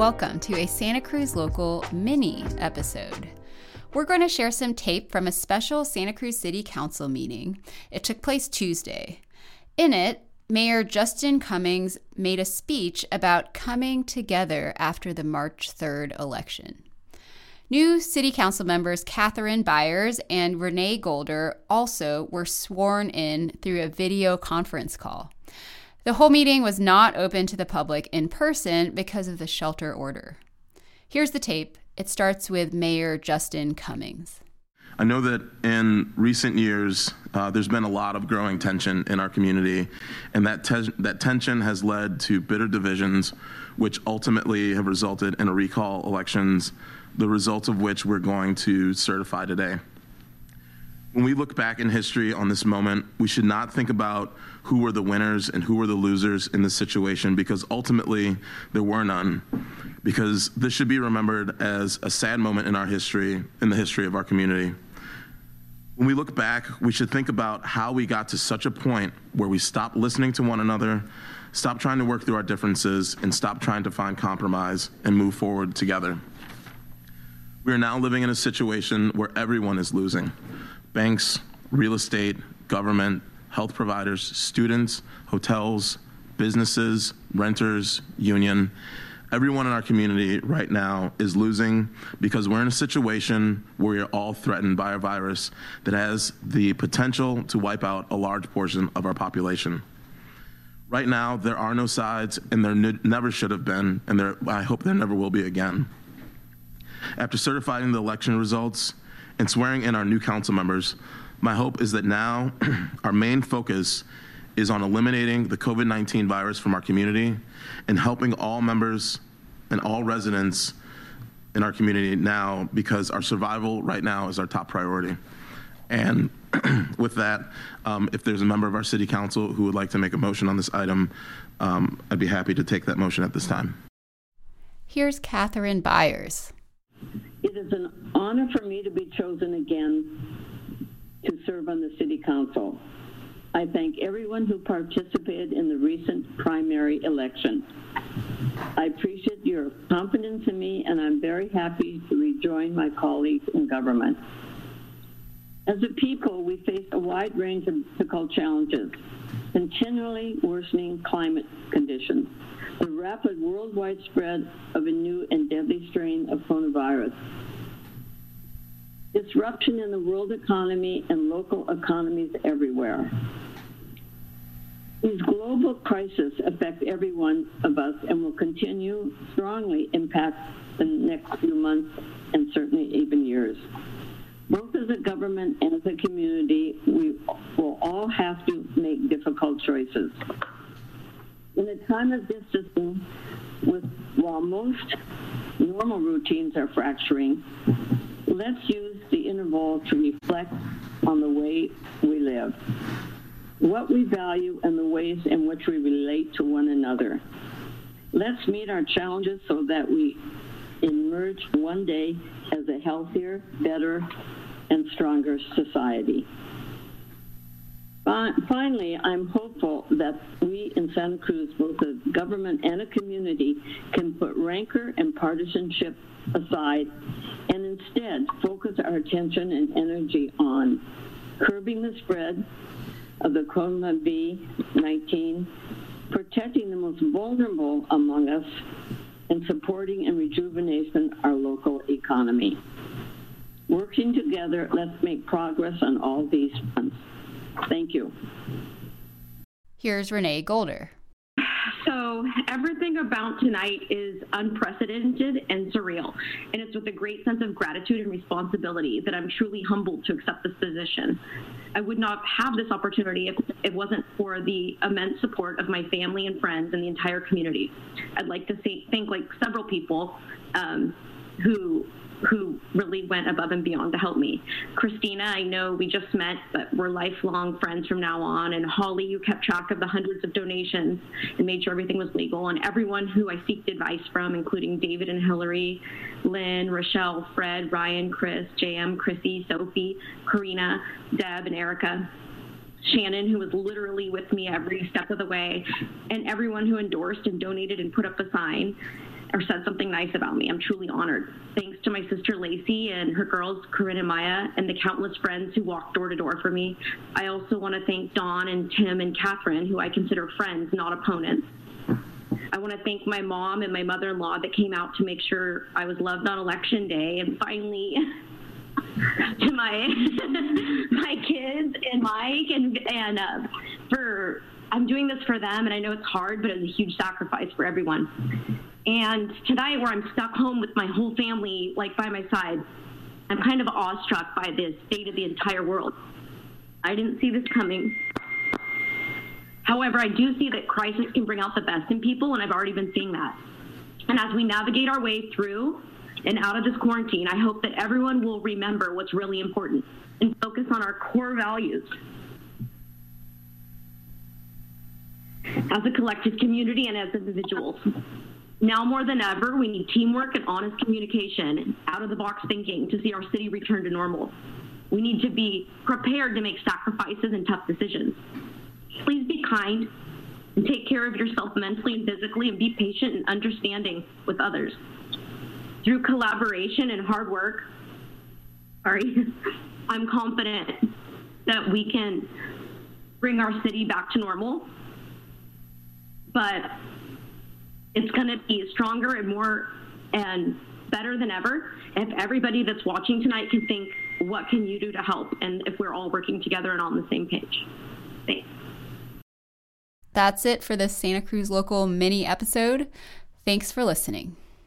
welcome to a Santa Cruz Local mini episode. We're going to share some tape from a special Santa Cruz City Council meeting. It took place Tuesday. In it, Mayor Justin Cummings made a speech about coming together after the March 3rd election. New City Council members Katherine Beiers and Renee Golder also were sworn in through a video conference call. The whole meeting was not open to the public in person because of the shelter order. Here's the tape. It starts with Mayor Justin Cummings. I know that in recent years, uh, there's been a lot of growing tension in our community, and that, te- that tension has led to bitter divisions, which ultimately have resulted in a recall elections, the results of which we're going to certify today. When we look back in history on this moment, we should not think about who were the winners and who were the losers in this situation because ultimately there were none. Because this should be remembered as a sad moment in our history, in the history of our community. When we look back, we should think about how we got to such a point where we stopped listening to one another, stopped trying to work through our differences, and stopped trying to find compromise and move forward together. We are now living in a situation where everyone is losing banks, real estate, government, health providers, students, hotels, businesses, renters, union. Everyone in our community right now is losing because we're in a situation where we are all threatened by a virus that has the potential to wipe out a large portion of our population. Right now, there are no sides, and there n- never should have been, and there, I hope there never will be again. After certifying the election results, and swearing in our new council members, my hope is that now our main focus is on eliminating the COVID 19 virus from our community and helping all members and all residents in our community now because our survival right now is our top priority. And with that, um, if there's a member of our city council who would like to make a motion on this item, um, I'd be happy to take that motion at this time. Here's Katherine Beiers. It is an honor for me to be chosen again to serve on the City Council. I thank everyone who participated in the recent primary election. I appreciate your confidence in me, and I'm very happy to rejoin my colleagues in government. As a people, we face a wide range of difficult challenges, continually worsening climate conditions, the rapid worldwide spread of a new and deadly strain of coronavirus, disruption in the world economy and local economies everywhere. These global crises affect every one of us and will continue strongly impact the next few months and certainly even years. Both as a government and as a community, we will all have to make difficult choices. In a time of distancing, with, while most normal routines are fracturing, let's use the interval to reflect on the way we live, what we value, and the ways in which we relate to one another. Let's meet our challenges so that we emerge one day as a healthier, better, and stronger society. Finally, I'm hopeful that we in Santa Cruz, both a government and a community, can put rancor and partisanship aside and instead focus our attention and energy on curbing the spread of the COVID-19, protecting the most vulnerable among us, and supporting and rejuvenating our local economy. Working together, let's make progress on all these fronts. Thank you. Here's Renee Golder. So, everything about tonight is unprecedented and surreal. And it's with a great sense of gratitude and responsibility that I'm truly humbled to accept this position. I would not have this opportunity if it wasn't for the immense support of my family and friends and the entire community. I'd like to say, thank like several people um, who who really went above and beyond to help me. Christina, I know we just met, but we're lifelong friends from now on. And Holly, you kept track of the hundreds of donations and made sure everything was legal. And everyone who I seeked advice from, including David and Hillary, Lynn, Rochelle, Fred, Ryan, Chris, JM, Chrissy, Sophie, Karina, Deb, and Erica. Shannon, who was literally with me every step of the way, and everyone who endorsed and donated and put up a sign or said something nice about me. I'm truly honored. Thanks to my sister Lacey and her girls, Corinne and Maya, and the countless friends who walked door to door for me. I also want to thank Dawn and Tim and Katherine, who I consider friends, not opponents. I want to thank my mom and my mother in law that came out to make sure I was loved on election day. And finally, to my my kids and Mike and and uh, for I'm doing this for them, and I know it's hard, but it's a huge sacrifice for everyone. And tonight, where I'm stuck home with my whole family, like by my side, I'm kind of awestruck by the state of the entire world. I didn't see this coming. However, I do see that crisis can bring out the best in people, and I've already been seeing that. And as we navigate our way through and out of this quarantine, I hope that everyone will remember what's really important and focus on our core values as a collective community and as individuals. Now more than ever, we need teamwork and honest communication, out of the box thinking to see our city return to normal. We need to be prepared to make sacrifices and tough decisions. Please be kind and take care of yourself mentally and physically and be patient and understanding with others. Through collaboration and hard work, sorry, I'm confident that we can bring our city back to normal but it's going to be stronger and more and better than ever if everybody that's watching tonight can think what can you do to help? and if we're all working together and on the same page. Thanks. That's it for this santa cruz local mini episode. Thanks for listening